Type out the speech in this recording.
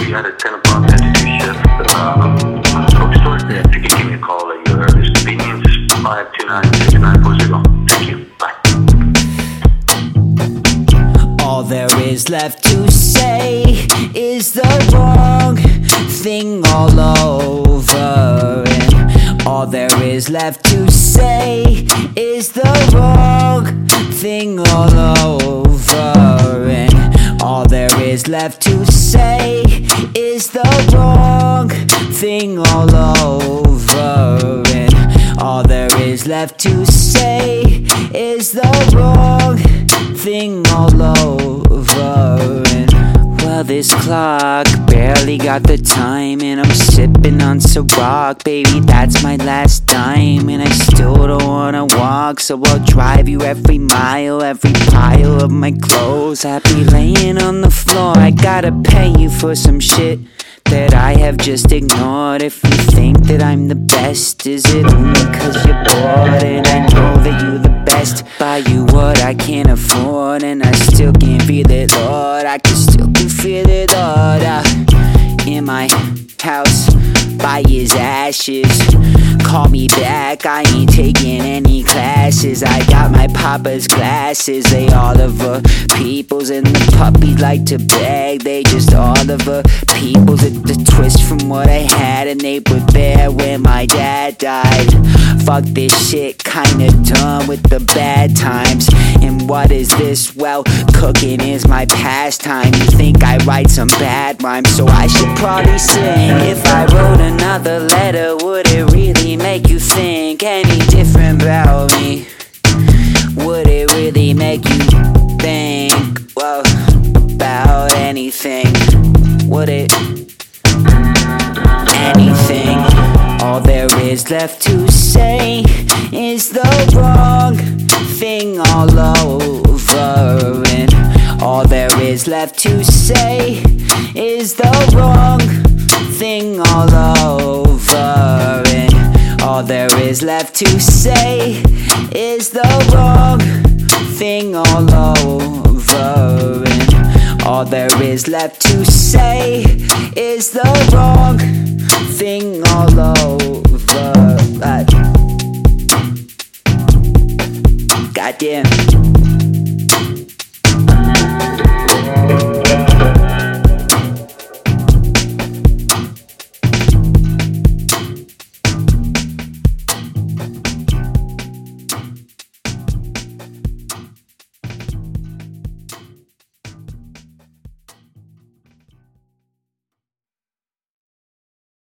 we had a 10 o'clock entity shift um, bookstore. Yeah. If you could give me a call at your earliest convenience, 529-6940. Thank you. Bye. All there is left to say is the wrong thing all over. And all there is left to say is the wrong thing all over. And all there is left to say is the wrong thing all over. And all there is left to say is the wrong thing all over. This clock barely got the time, and I'm sipping on Ciroc, baby. That's my last dime, and I still don't wanna walk, so I'll drive you every mile, every pile of my clothes. I be laying on the floor. I gotta pay you for some shit that I have just ignored. If you think that I'm the best, is it only cause you're bored? And I know that you're the best. Buy you what I can't afford, and I still can't feel it, Lord. I by his ashes. Call me back, I ain't taking any classes. I got my papa's glasses, they all of her peoples, and the puppies like to beg. They just all of her peoples. It's the twist from what I had, and they were there when my dad died. Fuck this shit, kinda done with the bad times. And what is this? Well, cooking is my pastime. You think I write some bad rhymes, so I should probably sing. If I wrote another letter, would it really make you think any different about me? Would it really make you think, well, about anything? Would it? Is left to say is the wrong thing all over. And all there is left to say is the wrong thing all over. And all there is left to say is the wrong thing all over. And all there is left to say is the wrong thing all over. Like, goddamn.